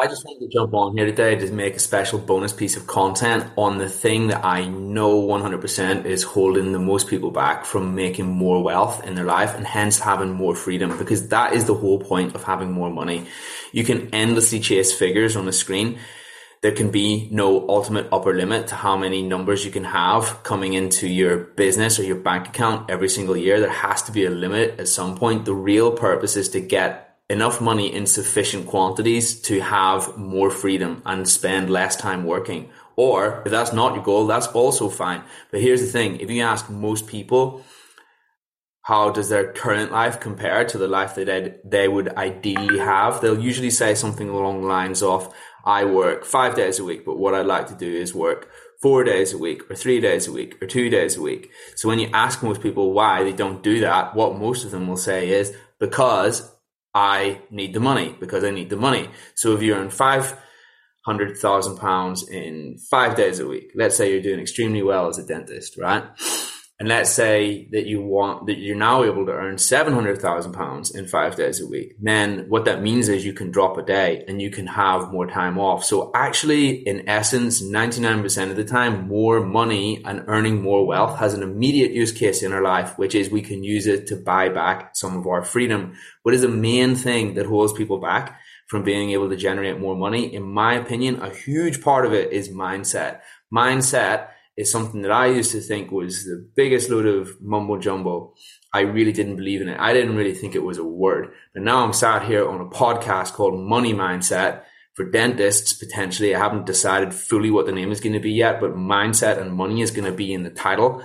I just wanted to jump on here today to make a special bonus piece of content on the thing that I know 100% is holding the most people back from making more wealth in their life and hence having more freedom because that is the whole point of having more money. You can endlessly chase figures on the screen. There can be no ultimate upper limit to how many numbers you can have coming into your business or your bank account every single year. There has to be a limit at some point. The real purpose is to get enough money in sufficient quantities to have more freedom and spend less time working. Or if that's not your goal, that's also fine. But here's the thing. If you ask most people, how does their current life compare to the life that they would ideally have? They'll usually say something along the lines of, I work five days a week, but what I'd like to do is work four days a week or three days a week or two days a week. So when you ask most people why they don't do that, what most of them will say is because I need the money because I need the money. So if you earn five hundred thousand pounds in five days a week, let's say you're doing extremely well as a dentist, right? And let's say that you want that you're now able to earn seven hundred thousand pounds in five days a week. Then what that means is you can drop a day and you can have more time off. So actually, in essence, ninety nine percent of the time, more money and earning more wealth has an immediate use case in our life, which is we can use it to buy back some of our freedom. What is the main thing that holds people back? From being able to generate more money, in my opinion, a huge part of it is mindset. Mindset is something that I used to think was the biggest load of mumbo jumbo. I really didn't believe in it. I didn't really think it was a word. But now I'm sat here on a podcast called Money Mindset for dentists potentially. I haven't decided fully what the name is going to be yet, but mindset and money is going to be in the title.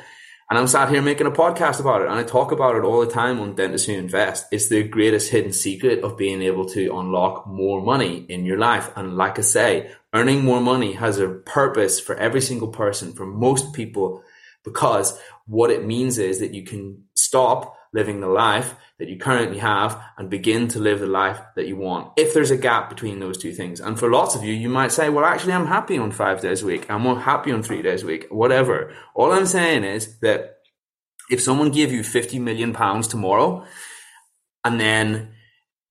And I'm sat here making a podcast about it and I talk about it all the time on Dentists Who Invest. It's the greatest hidden secret of being able to unlock more money in your life. And like I say, earning more money has a purpose for every single person, for most people, because what it means is that you can stop living the life that you currently have and begin to live the life that you want. If there's a gap between those two things. And for lots of you, you might say, well, actually, I'm happy on five days a week. I'm more happy on three days a week, whatever. All I'm saying is that if someone gave you 50 million pounds tomorrow and then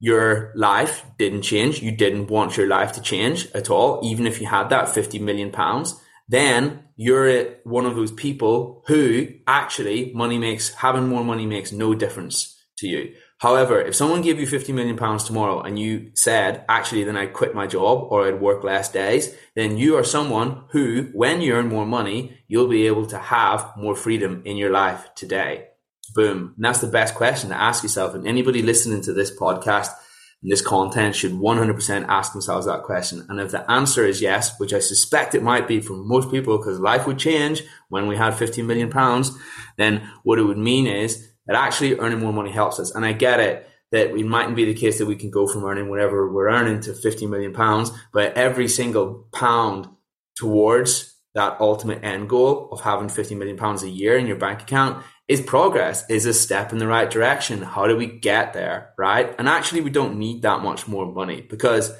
your life didn't change, you didn't want your life to change at all, even if you had that 50 million pounds, then you're one of those people who actually money makes, having more money makes no difference to you. However, if someone gave you 50 million pounds tomorrow and you said, actually, then I'd quit my job or I'd work less days, then you are someone who, when you earn more money, you'll be able to have more freedom in your life today. Boom. And that's the best question to ask yourself. And anybody listening to this podcast, this content should 100% ask themselves that question. And if the answer is yes, which I suspect it might be for most people because life would change when we had 15 million pounds, then what it would mean is that actually earning more money helps us. And I get it that it mightn't be the case that we can go from earning whatever we're earning to 50 million pounds, but every single pound towards that ultimate end goal of having 50 million pounds a year in your bank account is progress, is a step in the right direction. How do we get there? Right. And actually, we don't need that much more money because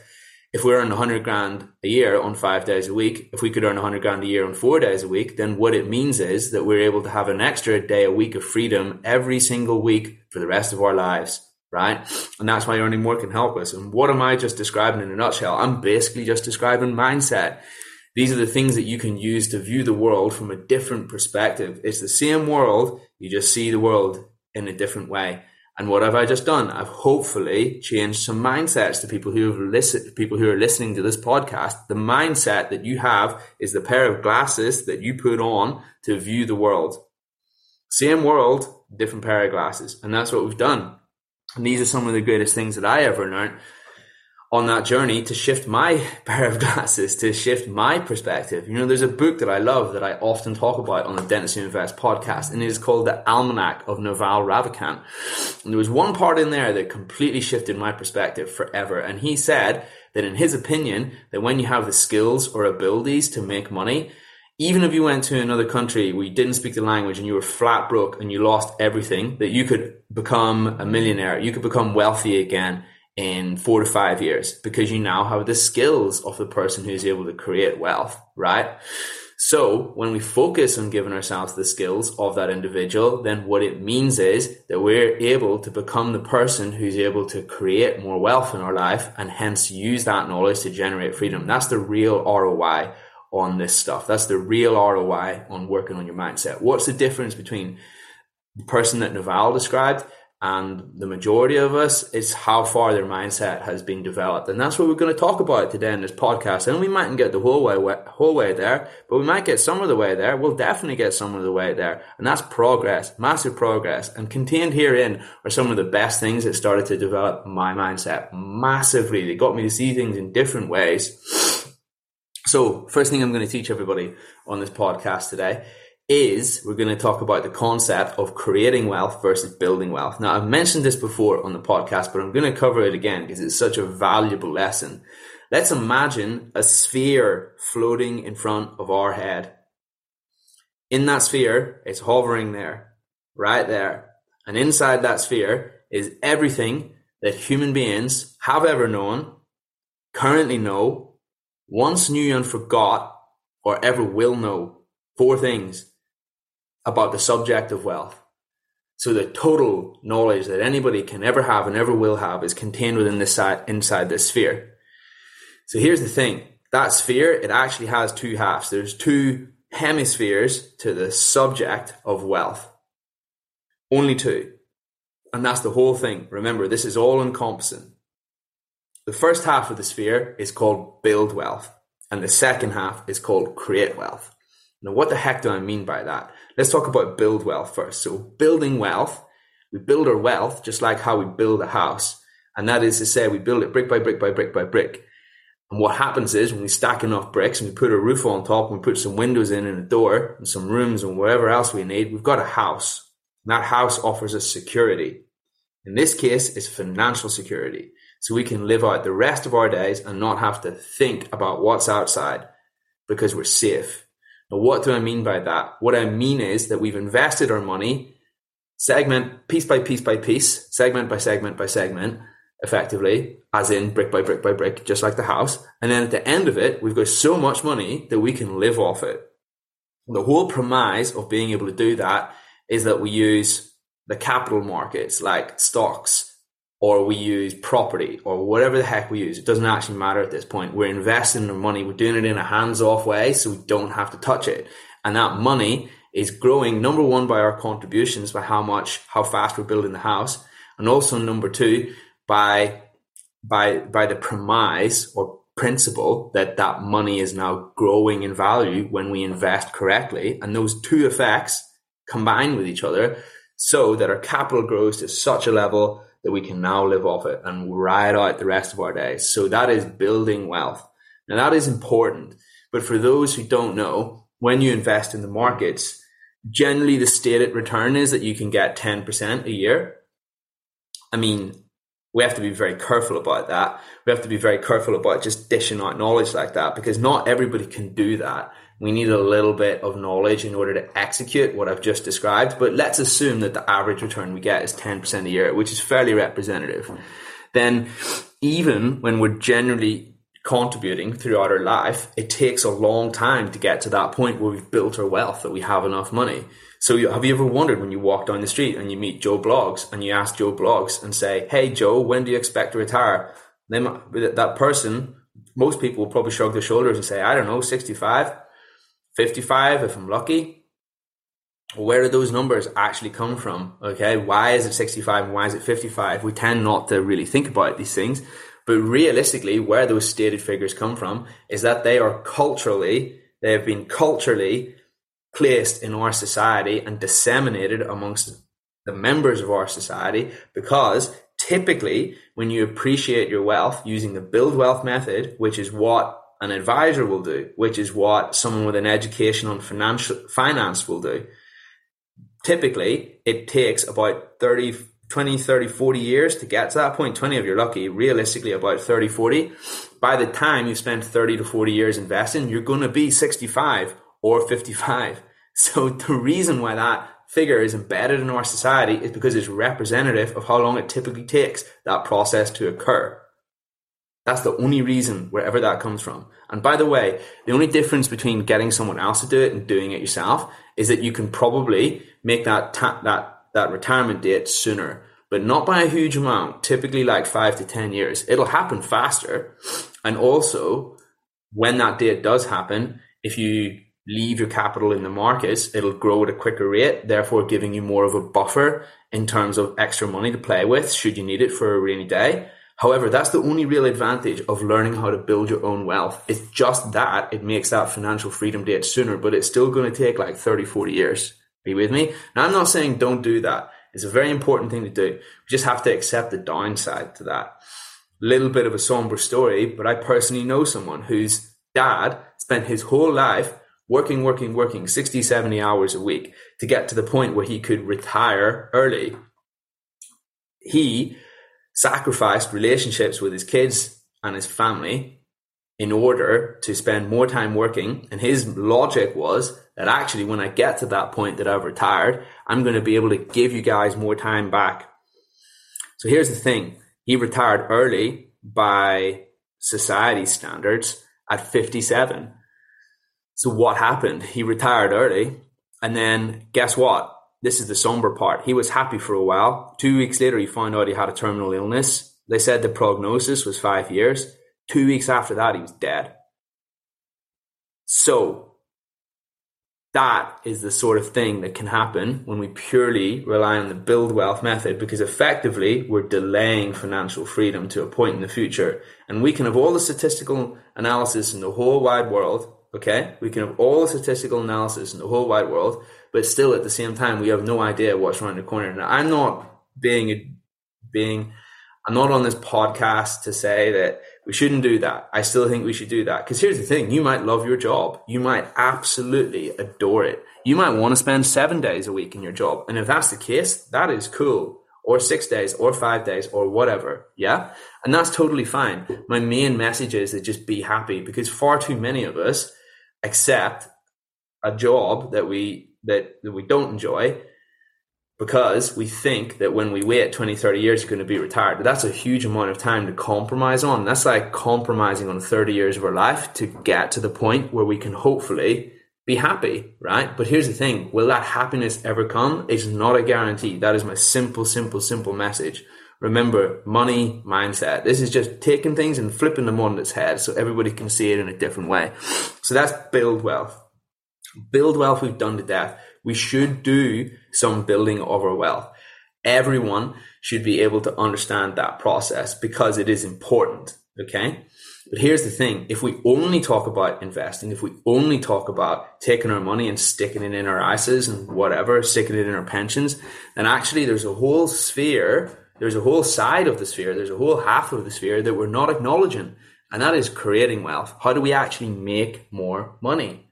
if we earn 100 grand a year on five days a week, if we could earn 100 grand a year on four days a week, then what it means is that we're able to have an extra day a week of freedom every single week for the rest of our lives. Right. And that's why earning more can help us. And what am I just describing in a nutshell? I'm basically just describing mindset. These are the things that you can use to view the world from a different perspective. It's the same world, you just see the world in a different way. And what have I just done? I've hopefully changed some mindsets to people who have listened, people who are listening to this podcast. The mindset that you have is the pair of glasses that you put on to view the world. Same world, different pair of glasses. And that's what we've done. And these are some of the greatest things that I ever learned on that journey to shift my pair of glasses, to shift my perspective. You know, there's a book that I love that I often talk about on the Dentist Who Invest podcast, and it is called The Almanac of Naval Ravikant. And there was one part in there that completely shifted my perspective forever. And he said that in his opinion, that when you have the skills or abilities to make money, even if you went to another country where you didn't speak the language and you were flat broke and you lost everything, that you could become a millionaire, you could become wealthy again in four to five years because you now have the skills of the person who's able to create wealth, right? So when we focus on giving ourselves the skills of that individual, then what it means is that we're able to become the person who's able to create more wealth in our life and hence use that knowledge to generate freedom. That's the real ROI on this stuff. That's the real ROI on working on your mindset. What's the difference between the person that Naval described and the majority of us is how far their mindset has been developed. And that's what we're going to talk about today in this podcast. And we mightn't get the whole way, whole way there, but we might get some of the way there. We'll definitely get some of the way there. And that's progress, massive progress. And contained herein are some of the best things that started to develop my mindset massively. They got me to see things in different ways. So first thing I'm going to teach everybody on this podcast today is we're going to talk about the concept of creating wealth versus building wealth. Now, I've mentioned this before on the podcast, but I'm going to cover it again because it's such a valuable lesson. Let's imagine a sphere floating in front of our head. In that sphere, it's hovering there, right there. And inside that sphere is everything that human beings have ever known, currently know, once knew and forgot, or ever will know. Four things about the subject of wealth. So the total knowledge that anybody can ever have and ever will have is contained within this side, inside this sphere. So here's the thing. That sphere, it actually has two halves. There's two hemispheres to the subject of wealth. Only two. And that's the whole thing. Remember, this is all encompassing. The first half of the sphere is called build wealth, and the second half is called create wealth. Now, what the heck do I mean by that? Let's talk about build wealth first. So, building wealth, we build our wealth just like how we build a house. And that is to say, we build it brick by brick by brick by brick. And what happens is when we stack enough bricks and we put a roof on top and we put some windows in and a door and some rooms and whatever else we need, we've got a house. And that house offers us security. In this case, it's financial security. So we can live out the rest of our days and not have to think about what's outside because we're safe. Now, what do I mean by that? What I mean is that we've invested our money segment piece by piece by piece, segment by segment by segment, effectively, as in brick by brick by brick, just like the house. And then at the end of it, we've got so much money that we can live off it. The whole premise of being able to do that is that we use the capital markets like stocks, or we use property or whatever the heck we use. It doesn't actually matter at this point. We're investing our money. We're doing it in a hands off way so we don't have to touch it. And that money is growing number one by our contributions, by how much, how fast we're building the house. And also number two, by, by, by the premise or principle that that money is now growing in value when we invest correctly. And those two effects combine with each other so that our capital grows to such a level that we can now live off it and ride out the rest of our days. So that is building wealth. Now that is important. But for those who don't know, when you invest in the markets, generally the stated return is that you can get 10% a year. I mean, we have to be very careful about that. We have to be very careful about just dishing out knowledge like that because not everybody can do that. We need a little bit of knowledge in order to execute what I've just described. But let's assume that the average return we get is 10% a year, which is fairly representative. Then even when we're generally contributing throughout our life, it takes a long time to get to that point where we've built our wealth, that we have enough money. So have you ever wondered when you walk down the street and you meet Joe Bloggs and you ask Joe Bloggs and say, Hey, Joe, when do you expect to retire? Then that person, most people will probably shrug their shoulders and say, I don't know, 65. 55 if I'm lucky. Where do those numbers actually come from? Okay, why is it 65 and why is it 55? We tend not to really think about these things, but realistically, where those stated figures come from is that they are culturally, they have been culturally placed in our society and disseminated amongst the members of our society because typically when you appreciate your wealth using the build wealth method, which is what an advisor will do, which is what someone with an education on financial finance will do. Typically, it takes about 30, 20, 30, 40 years to get to that point. 20 if you're lucky, realistically about 30, 40. By the time you spend 30 to 40 years investing, you're going to be 65 or 55. So the reason why that figure is embedded in our society is because it's representative of how long it typically takes that process to occur. That's the only reason wherever that comes from. And by the way, the only difference between getting someone else to do it and doing it yourself is that you can probably make that ta- that that retirement date sooner, but not by a huge amount. Typically, like five to ten years. It'll happen faster, and also when that date does happen, if you leave your capital in the markets, it'll grow at a quicker rate, therefore giving you more of a buffer in terms of extra money to play with should you need it for a rainy day. However, that's the only real advantage of learning how to build your own wealth. It's just that it makes that financial freedom date sooner, but it's still going to take like 30, 40 years. You with me? Now, I'm not saying don't do that. It's a very important thing to do. We just have to accept the downside to that. Little bit of a somber story, but I personally know someone whose dad spent his whole life working, working, working 60, 70 hours a week to get to the point where he could retire early. He sacrificed relationships with his kids and his family in order to spend more time working. And his logic was that actually, when I get to that point that I've retired, I'm going to be able to give you guys more time back. So here's the thing. He retired early by society standards at 57. So what happened? He retired early. And then guess what? This is the somber part. He was happy for a while. Two weeks later, he found out he had a terminal illness. They said the prognosis was five years. Two weeks after that, he was dead. So, that is the sort of thing that can happen when we purely rely on the build wealth method because effectively we're delaying financial freedom to a point in the future. And we can have all the statistical analysis in the whole wide world. Okay. We can have all the statistical analysis in the whole wide world but still at the same time we have no idea what's around the corner. And I'm not being a, being I'm not on this podcast to say that we shouldn't do that. I still think we should do that. Because here's the thing you might love your job. You might absolutely adore it. You might want to spend seven days a week in your job. And if that's the case, that is cool. Or six days, or five days, or whatever. Yeah. And that's totally fine. My main message is to just be happy because far too many of us accept a job that we that, that we don't enjoy because we think that when we wait 20, 30 years, you're going to be retired. That's a huge amount of time to compromise on. That's like compromising on 30 years of our life to get to the point where we can hopefully be happy, right? But here's the thing. Will that happiness ever come? It's not a guarantee. That is my simple, simple, simple message. Remember, money mindset. This is just taking things and flipping them on its head so everybody can see it in a different way. So that's build wealth build wealth we've done to death. We should do some building of our wealth. Everyone should be able to understand that process because it is important. Okay. But here's the thing. If we only talk about investing, if we only talk about taking our money and sticking it in our ISAs and whatever, sticking it in our pensions, then actually there's a whole sphere, there's a whole side of the sphere, there's a whole half of the sphere that we're not acknowledging. And that is creating wealth. How do we actually make more money?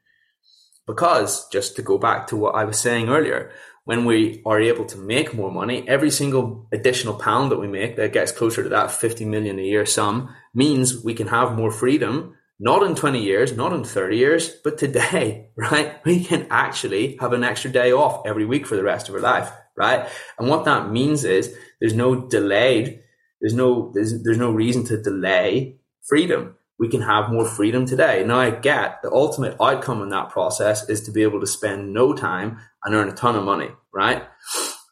Because just to go back to what I was saying earlier, when we are able to make more money, every single additional pound that we make that gets closer to that 50 million a year sum means we can have more freedom, not in 20 years, not in 30 years, but today, right? We can actually have an extra day off every week for the rest of our life, right? And what that means is there's no delayed, there's no, there's, there's no reason to delay freedom we can have more freedom today. Now I get the ultimate outcome in that process is to be able to spend no time and earn a ton of money, right?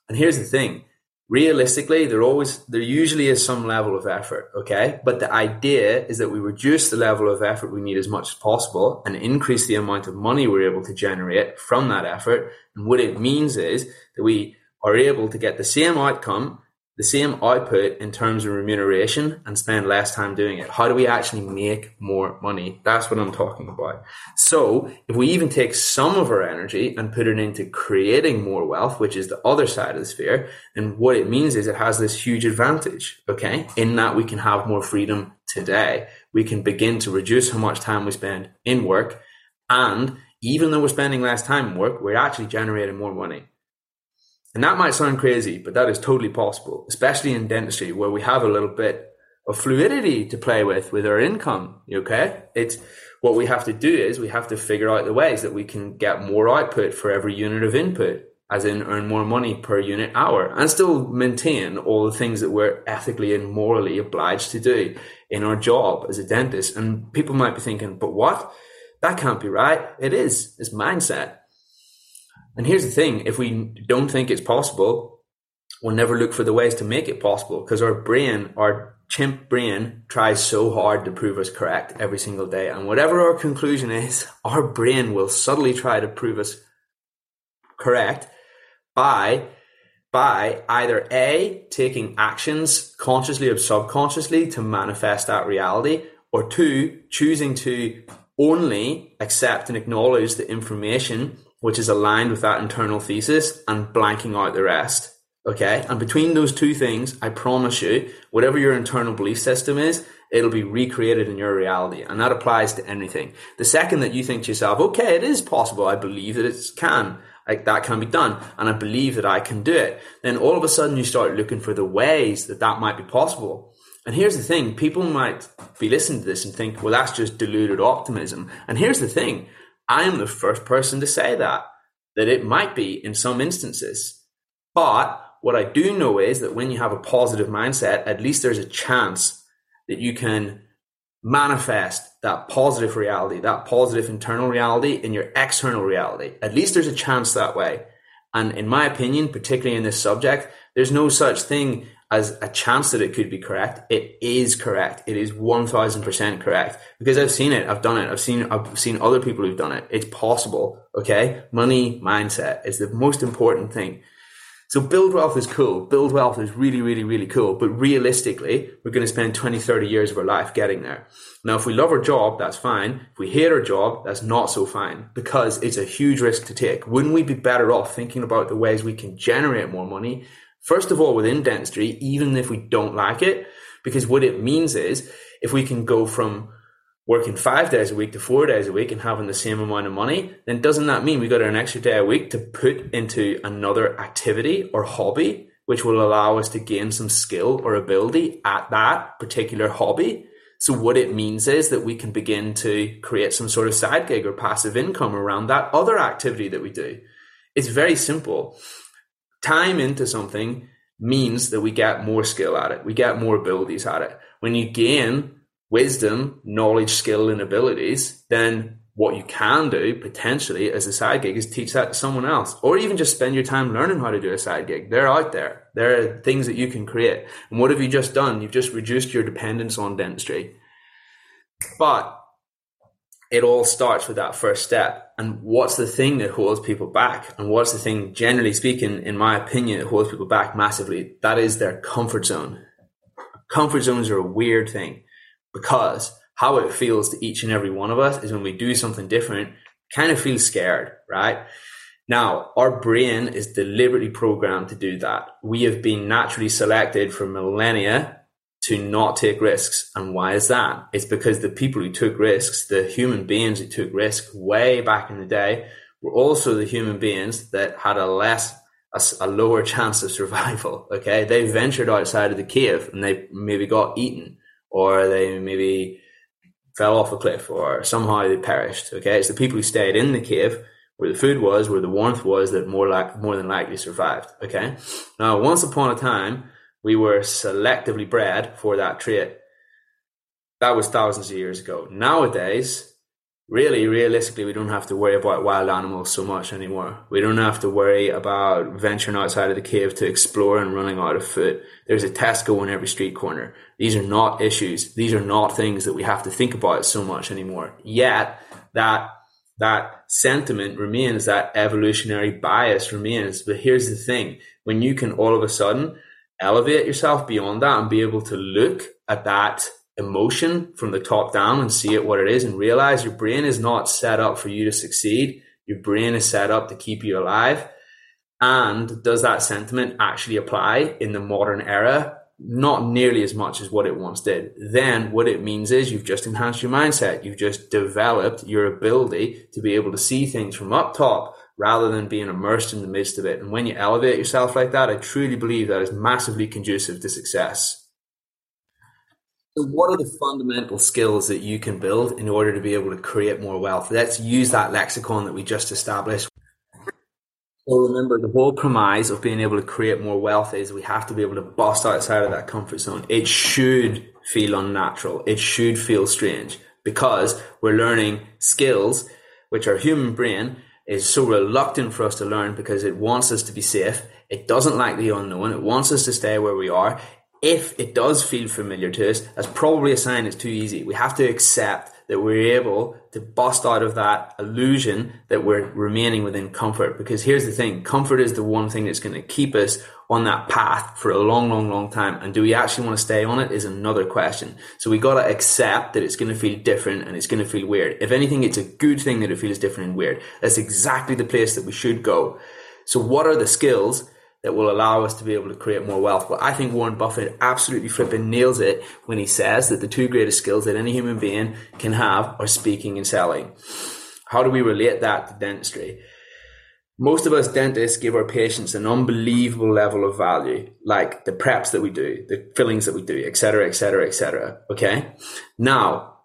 And here's the thing. Realistically, there always, there usually is some level of effort, okay? But the idea is that we reduce the level of effort we need as much as possible and increase the amount of money we're able to generate from that effort. And what it means is that we are able to get the same outcome, the same output in terms of remuneration and spend less time doing it? How do we actually make more money? That's what I'm talking about. So if we even take some of our energy and put it into creating more wealth, which is the other side of the sphere, then what it means is it has this huge advantage, okay? In that we can have more freedom today. We can begin to reduce how much time we spend in work. And even though we're spending less time in work, we're actually generating more money. And that might sound crazy, but that is totally possible, especially in dentistry where we have a little bit of fluidity to play with with our income. Okay. It's what we have to do is we have to figure out the ways that we can get more output for every unit of input, as in earn more money per unit hour and still maintain all the things that we're ethically and morally obliged to do in our job as a dentist. And people might be thinking, but what? That can't be right. It is. It's mindset. And here's the thing if we don't think it's possible, we'll never look for the ways to make it possible because our brain, our chimp brain, tries so hard to prove us correct every single day. And whatever our conclusion is, our brain will subtly try to prove us correct by by either A, taking actions consciously or subconsciously to manifest that reality, or two, choosing to only accept and acknowledge the information which is aligned with that internal thesis and blanking out the rest. Okay. And between those two things, I promise you, whatever your internal belief system is, it'll be recreated in your reality. And that applies to anything. The second that you think to yourself, okay, it is possible. I believe that it can. Like that can be done. And I believe that I can do it. Then all of a sudden you start looking for the ways that that might be possible. And here's the thing. People might be listening to this and think, well, that's just deluded optimism. And here's the thing. I am the first person to say that, that it might be in some instances. But what I do know is that when you have a positive mindset, at least there's a chance that you can manifest that positive reality, that positive internal reality in your external reality. At least there's a chance that way. And in my opinion, particularly in this subject, there's no such thing as a chance that it could be correct. It is correct. It is 1000% correct because I've seen it. I've done it. I've seen, I've seen other people who've done it. It's possible. Okay. Money mindset is the most important thing. So build wealth is cool. Build wealth is really, really, really cool. But realistically, we're going to spend 20, 30 years of our life getting there. Now, if we love our job, that's fine. If we hate our job, that's not so fine because it's a huge risk to take. Wouldn't we be better off thinking about the ways we can generate more money First of all, within dentistry, even if we don't like it, because what it means is if we can go from working five days a week to four days a week and having the same amount of money, then doesn't that mean we got an extra day a week to put into another activity or hobby, which will allow us to gain some skill or ability at that particular hobby? So what it means is that we can begin to create some sort of side gig or passive income around that other activity that we do. It's very simple time into something means that we get more skill at it. We get more abilities at it. When you gain wisdom, knowledge, skill, and abilities, then what you can do potentially as a side gig is teach that to someone else or even just spend your time learning how to do a side gig. They're out there. There are things that you can create. And what have you just done? You've just reduced your dependence on dentistry. But it all starts with that first step. And what's the thing that holds people back? And what's the thing, generally speaking, in my opinion, that holds people back massively? That is their comfort zone. Comfort zones are a weird thing because how it feels to each and every one of us is when we do something different, kind of feel scared, right? Now, our brain is deliberately programmed to do that. We have been naturally selected for millennia to not take risks. And why is that? It's because the people who took risks, the human beings who took risk way back in the day, were also the human beings that had a less, a, a, lower chance of survival. Okay. They ventured outside of the cave and they maybe got eaten or they maybe fell off a cliff or somehow they perished. Okay. It's the people who stayed in the cave where the food was, where the warmth was that more like, more than likely survived. Okay. Now, once upon a time, we were selectively bred for that trait. That was thousands of years ago. Nowadays, really, realistically, we don't have to worry about wild animals so much anymore. We don't have to worry about venturing outside of the cave to explore and running out of food. There's a Tesco in every street corner. These are not issues. These are not things that we have to think about so much anymore. Yet, that that sentiment remains, that evolutionary bias remains. But here's the thing when you can all of a sudden elevate yourself beyond that and be able to look at that emotion from the top down and see it what it is and realize your brain is not set up for you to succeed. Your brain is set up to keep you alive. And does that sentiment actually apply in the modern era? Not nearly as much as what it once did. Then what it means is you've just enhanced your mindset. You've just developed your ability to be able to see things from up top rather than being immersed in the midst of it. And when you elevate yourself like that, I truly believe that is massively conducive to success. So what are the fundamental skills that you can build in order to be able to create more wealth? Let's use that lexicon that we just established. So remember, the whole premise of being able to create more wealth is we have to be able to bust outside of that comfort zone. It should feel unnatural. It should feel strange because we're learning skills, which our human brain is so reluctant for us to learn because it wants us to be safe. It doesn't like the unknown. It wants us to stay where we are if it does feel familiar to us, that's probably a sign it's too easy. We have to accept that we're able to bust out of that illusion that we're remaining within comfort. Because here's the thing comfort is the one thing that's going to keep us on that path for a long, long, long time. And do we actually want to stay on it is another question. So we got to accept that it's going to feel different and it's going to feel weird. If anything, it's a good thing that it feels different and weird. That's exactly the place that we should go. So what are the skills that will allow us to be able to create more wealth. But I think Warren Buffett absolutely flipping nails it when he says that the two greatest skills that any human being can have are speaking and selling. How do we relate that to dentistry? Most of us dentists give our patients an unbelievable level of value, like the preps that we do, the fillings that we do, etc., etc., etc. Okay. Now,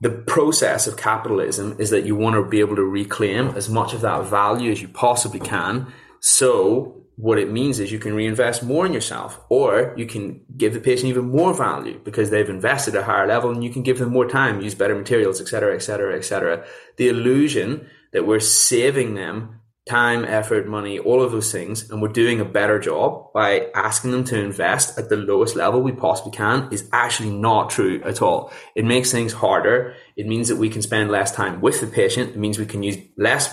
the process of capitalism is that you want to be able to reclaim as much of that value as you possibly can so what it means is you can reinvest more in yourself or you can give the patient even more value because they've invested a higher level and you can give them more time, use better materials, etc., etc., etc. The illusion that we're saving them time, effort, money, all of those things, and we're doing a better job by asking them to invest at the lowest level we possibly can is actually not true at all. It makes things harder. It means that we can spend less time with the patient. It means we can use less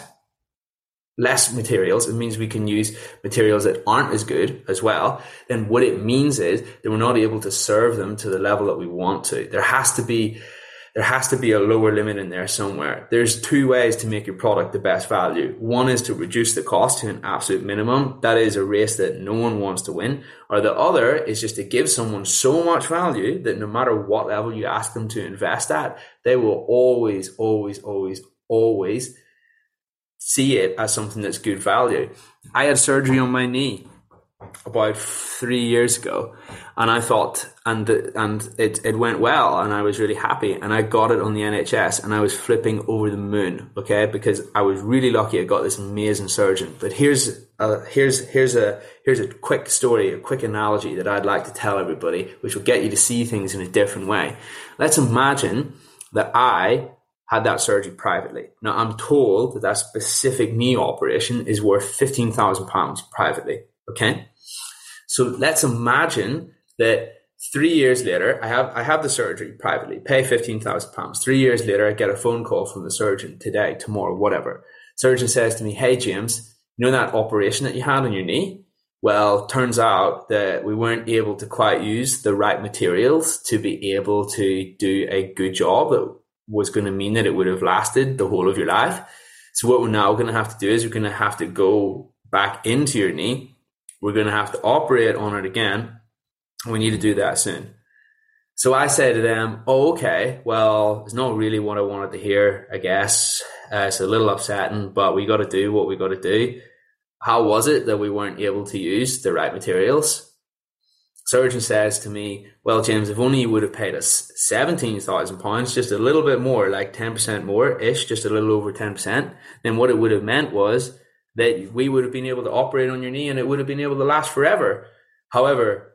less materials, it means we can use materials that aren't as good as well, then what it means is that we're not able to serve them to the level that we want to. There has to be there has to be a lower limit in there somewhere. There's two ways to make your product the best value. One is to reduce the cost to an absolute minimum. That is a race that no one wants to win. Or the other is just to give someone so much value that no matter what level you ask them to invest at, they will always, always, always, always see it as something that's good value. I had surgery on my knee about three years ago, and I thought, and and it it went well, and I was really happy, and I got it on the NHS, and I was flipping over the moon, okay, because I was really lucky. I got this amazing surgeon. But here's a, here's here's a here's a quick story, a quick analogy that I'd like to tell everybody, which will get you to see things in a different way. Let's imagine that I had that surgery privately. Now I'm told that that specific knee operation is worth fifteen thousand pounds privately. Okay, so let's imagine that three years later, I have I have the surgery privately, pay fifteen thousand pounds. Three years later, I get a phone call from the surgeon today, tomorrow, whatever. Surgeon says to me, "Hey James, you know that operation that you had on your knee? Well, turns out that we weren't able to quite use the right materials to be able to do a good job was going to mean that it would have lasted the whole of your life. So what we're now going to have to do is we're going to have to go back into your knee. We're going to have to operate on it again. We need to do that soon. So I say to them, oh, okay, well, it's not really what I wanted to hear, I guess. Uh, it's a little upsetting, but we got to do what we got to do. How was it that we weren't able to use the right materials? Surgeon says to me, "Well, James, if only you would have paid us seventeen thousand pounds, just a little bit more, like ten percent more ish, just a little over ten percent, then what it would have meant was that we would have been able to operate on your knee, and it would have been able to last forever. However."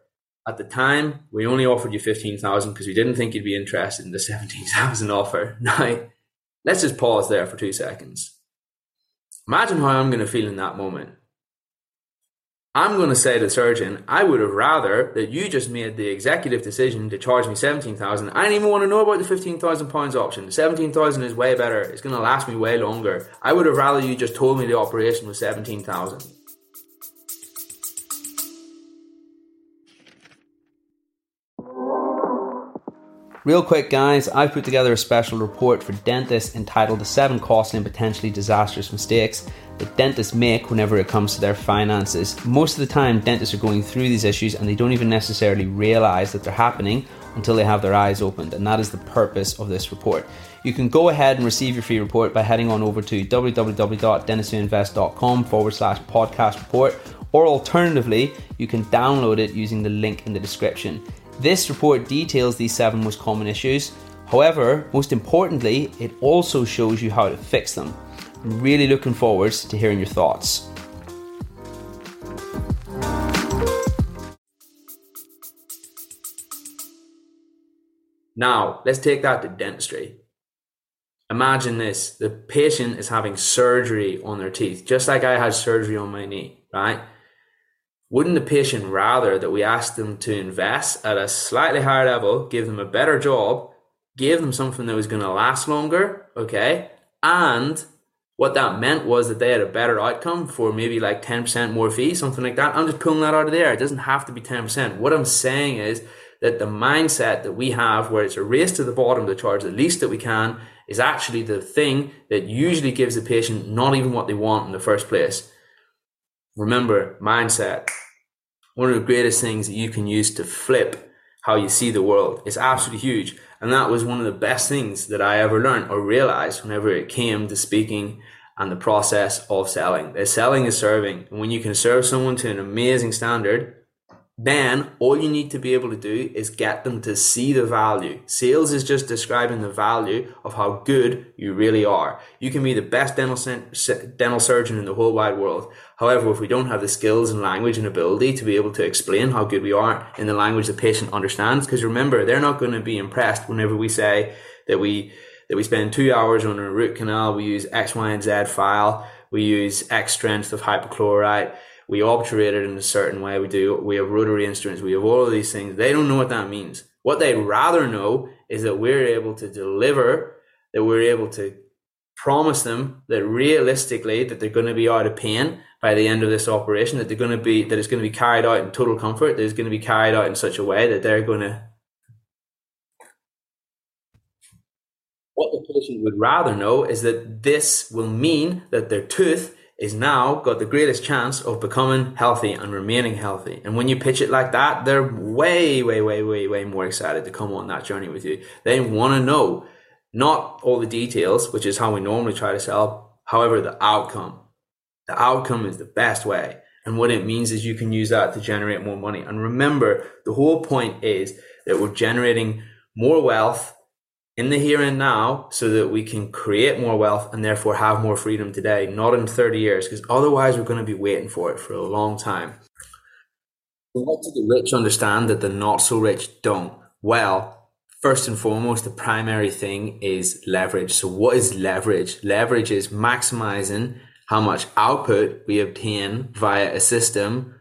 At the time, we only offered you fifteen thousand because we didn't think you'd be interested in the seventeen thousand offer. Now, let's just pause there for two seconds. Imagine how I'm going to feel in that moment I'm going to say to the surgeon, I would have rather that you just made the executive decision to charge me 17,000. I don't even want to know about the 15,000 pounds option. 17,000 is way better. It's going to last me way longer. I would have rather you just told me the operation was 17,000. Real quick, guys, I've put together a special report for dentists entitled The Seven Costly and Potentially Disastrous Mistakes that dentists make whenever it comes to their finances. Most of the time, dentists are going through these issues and they don't even necessarily realize that they're happening until they have their eyes opened, and that is the purpose of this report. You can go ahead and receive your free report by heading on over to www.dentistwhoinvest.com forward slash podcast report, or alternatively, you can download it using the link in the description. This report details these seven most common issues. However, most importantly, it also shows you how to fix them. I'm really looking forward to hearing your thoughts. Now, let's take that to dentistry. Imagine this the patient is having surgery on their teeth, just like I had surgery on my knee, right? Wouldn't the patient rather that we ask them to invest at a slightly higher level, give them a better job, give them something that was going to last longer, okay? And what that meant was that they had a better outcome for maybe like 10% more fee, something like that. I'm just pulling that out of the air. It doesn't have to be 10%. What I'm saying is that the mindset that we have, where it's a race to the bottom to charge the least that we can, is actually the thing that usually gives the patient not even what they want in the first place. Remember, mindset. One of the greatest things that you can use to flip how you see the world. It's absolutely huge. And that was one of the best things that I ever learned or realized whenever it came to speaking and the process of selling. The selling is serving. And when you can serve someone to an amazing standard, then all you need to be able to do is get them to see the value. Sales is just describing the value of how good you really are. You can be the best dental, dental surgeon in the whole wide world. However, if we don't have the skills and language and ability to be able to explain how good we are in the language the patient understands, because remember, they're not going to be impressed whenever we say that we that we spend two hours on a root canal, we use X, Y, and Z file, we use X strength of hypochlorite we obturate it in a certain way. We do. We have rotary instruments. We have all of these things. They don't know what that means. What they'd rather know is that we're able to deliver. That we're able to promise them that realistically that they're going to be out of pain by the end of this operation. That they're going to be that it's going to be carried out in total comfort. That it's going to be carried out in such a way that they're going to. What the patient would rather know is that this will mean that their tooth is now got the greatest chance of becoming healthy and remaining healthy. And when you pitch it like that, they're way, way, way, way, way more excited to come on that journey with you. They want to know not all the details, which is how we normally try to sell, however, the outcome. The outcome is the best way. And what it means is you can use that to generate more money. And remember, the whole point is that we're generating more wealth in the here and now so that we can create more wealth and therefore have more freedom today, not in 30 years, because otherwise we're going to be waiting for it for a long time. What do the rich understand that the not so rich don't? Well, first and foremost, the primary thing is leverage. So, what is leverage? Leverage is maximizing how much output we obtain via a system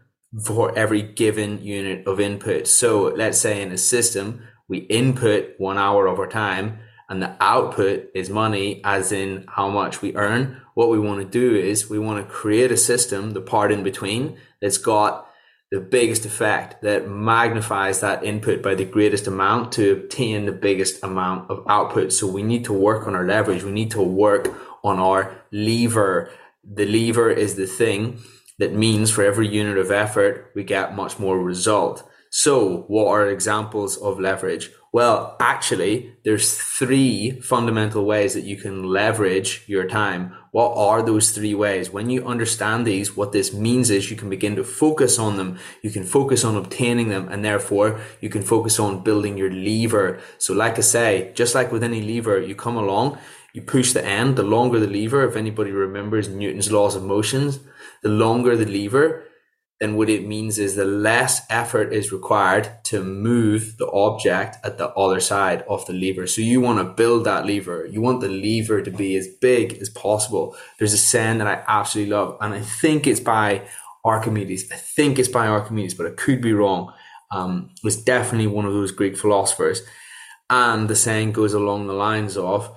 for every given unit of input. So, let's say in a system, we input one hour of our time and the output is money as in how much we earn. What we want to do is we want to create a system the part in between that's got the biggest effect that magnifies that input by the greatest amount to obtain the biggest amount of output. So we need to work on our leverage. We need to work on our lever the lever is the thing that means for every unit of effort we get much more result so, what are examples of leverage? Well, actually, there's three fundamental ways that you can leverage your time. What are those three ways? When you understand these, what this means is you can begin to focus on them. You can focus on obtaining them and therefore you can focus on building your lever. So like I say, just like with any lever, you come along, you push the end, the longer the lever, if anybody remembers Newton's laws of motions, the longer the lever, then what it means is the less effort is required to move the object at the other side of the lever. So you want to build that lever. You want the lever to be as big as possible. There's a saying that I absolutely love, and I think it's by Archimedes. I think it's by Archimedes, but I could be wrong. Um, it's definitely one of those Greek philosophers. And the saying goes along the lines of,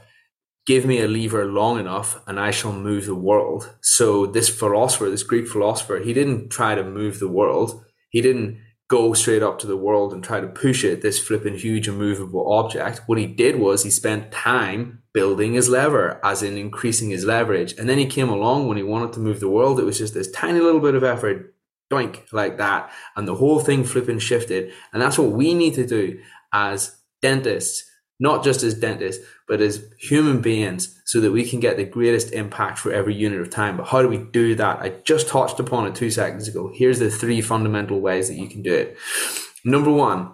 give me a lever long enough and I shall move the world. So this philosopher, this Greek philosopher, he didn't try to move the world. He didn't go straight up to the world and try to push it, this flipping huge immovable object. What he did was he spent time building his lever, as in increasing his leverage. And then he came along when he wanted to move the world. It was just this tiny little bit of effort, doink, like that. And the whole thing flipping shifted. And that's what we need to do as dentists, not just as dentists, but as human beings so that we can get the greatest impact for every unit of time. But how do we do that? I just touched upon it two seconds ago. Here's the three fundamental ways that you can do it. Number one,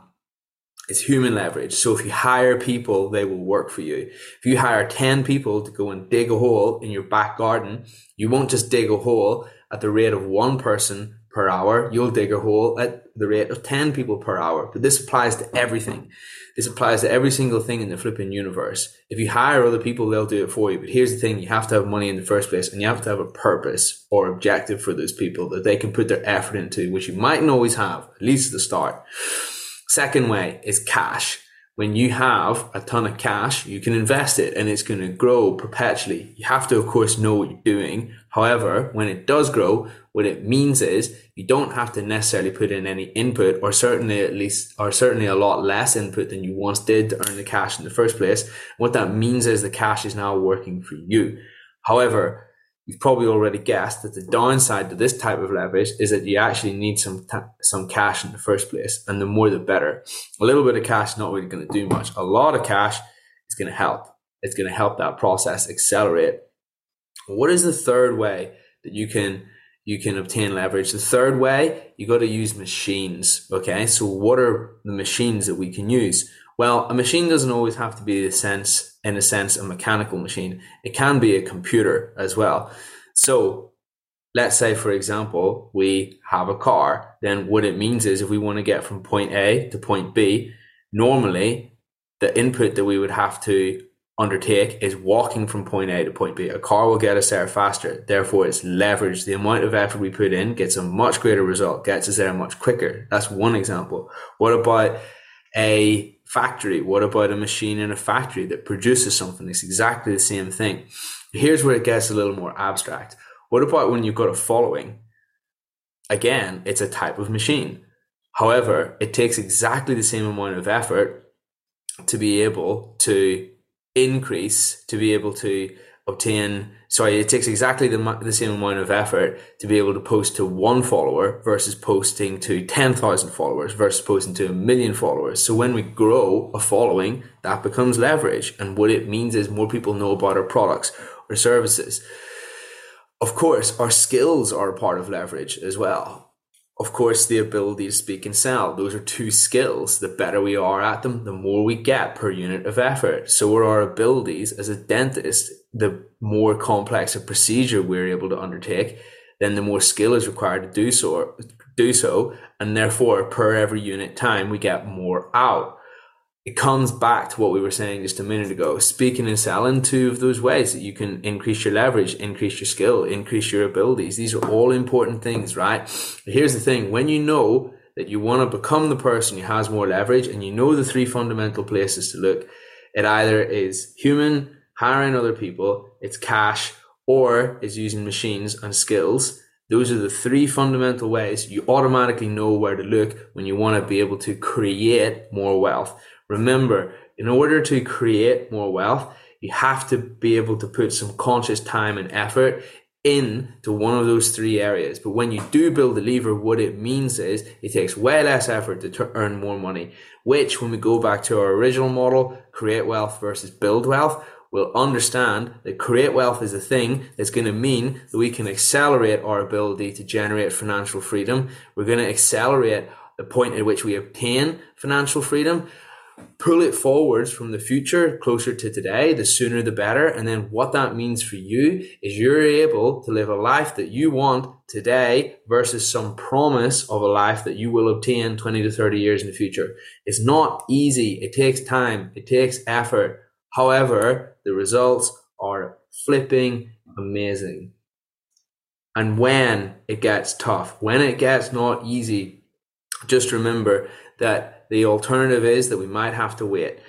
is human leverage. So if you hire people, they will work for you. If you hire 10 people to go and dig a hole in your back garden, you won't just dig a hole at the rate of one person per hour. You'll dig a hole at the rate of 10 people per hour. But this applies to everything. This applies to every single thing in the flipping universe. If you hire other people, they'll do it for you. But here's the thing. You have to have money in the first place and you have to have a purpose or objective for those people that they can put their effort into, which you mightn't always have, at least at the start. Second way is cash. When you have a ton of cash, you can invest it and it's going to grow perpetually. You have to, of course, know what you're doing. However, when it does grow, what it means is you don't have to necessarily put in any input or certainly at least, or certainly a lot less input than you once did to earn the cash in the first place. What that means is the cash is now working for you. However, you've probably already guessed that the downside to this type of leverage is that you actually need some some cash in the first place, and the more the better. A little bit of cash is not really going to do much. A lot of cash is going to help. It's going to help that process accelerate. What is the third way that you can you can obtain leverage. The third way, you got to use machines. Okay. So what are the machines that we can use? Well, a machine doesn't always have to be a sense, in a sense, a mechanical machine. It can be a computer as well. So let's say, for example, we have a car. Then what it means is if we want to get from point A to point B, normally the input that we would have to undertake is walking from point A to point B. A car will get us there faster. Therefore, it's leverage. The amount of effort we put in gets a much greater result, gets us there much quicker. That's one example. What about a factory? What about a machine in a factory that produces something? It's exactly the same thing. Here's where it gets a little more abstract. What about when you've got a following? Again, it's a type of machine. However, it takes exactly the same amount of effort to be able to increase to be able to obtain sorry it takes exactly the, the same amount of effort to be able to post to one follower versus posting to 10,000 followers versus posting to a million followers. So when we grow a following that becomes leverage. And what it means is more people know about our products or services. Of course our skills are a part of leverage as well of course, the ability to speak and sell. Those are two skills. The better we are at them, the more we get per unit of effort. So are our abilities as a dentist. The more complex a procedure we're able to undertake, then the more skill is required to do so, do so. And therefore, per every unit time, we get more out it comes back to what we were saying just a minute ago. Speaking and selling, two of those ways that you can increase your leverage, increase your skill, increase your abilities. These are all important things, right? But here's the thing. When you know that you want to become the person who has more leverage and you know the three fundamental places to look, it either is human, hiring other people, it's cash, or is using machines and skills. Those are the three fundamental ways you automatically know where to look when you want to be able to create more wealth. Remember, in order to create more wealth, you have to be able to put some conscious time and effort into one of those three areas. But when you do build a lever, what it means is it takes way less effort to t- earn more money, which when we go back to our original model, create wealth versus build wealth, we'll understand that create wealth is a thing that's going to mean that we can accelerate our ability to generate financial freedom. We're going to accelerate the point at which we obtain financial freedom pull it forwards from the future closer to today, the sooner the better. And then what that means for you is you're able to live a life that you want today versus some promise of a life that you will obtain 20 to 30 years in the future. It's not easy. It takes time. It takes effort. However, the results are flipping amazing. And when it gets tough, when it gets not easy, just remember that the alternative is that we might have to wait.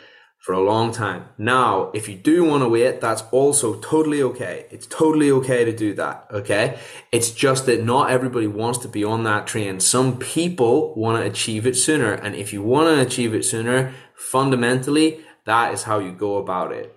for a long time. Now, if you do want to wait, that's also totally okay. It's totally okay to do that. Okay. It's just that not everybody wants to be on that train. Some people want to achieve it sooner. And if you want to achieve it sooner, fundamentally, that is how you go about it.